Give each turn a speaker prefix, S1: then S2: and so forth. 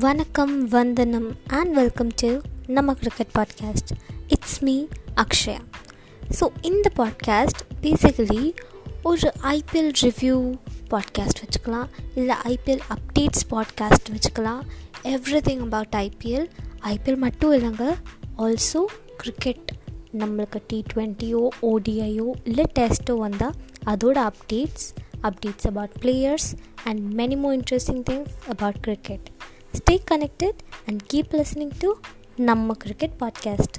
S1: வணக்கம் வந்தனம் and welcome to நம்ம cricket podcast it's me Akshaya so இந்த பாட்காஸ்ட் பேசிக்கலி ஒரு ஐபிஎல் ரிவ்யூ பாட்காஸ்ட் வச்சுக்கலாம் இல்லை ஐபிஎல் அப்டேட்ஸ் பாட்காஸ்ட் வச்சுக்கலாம். Everything about IPL IPL மட்டும் இல்லைங்க ஆல்சோ கிரிக்கெட் நம்மளுக்கு டி ட்வெண்ட்டியோ ஓடிஐயோ இல்லை டெஸ்ட்டோ வந்தால் அதோட updates updates about players and many more interesting things about cricket Stay connected and keep listening to Namma Cricket Podcast.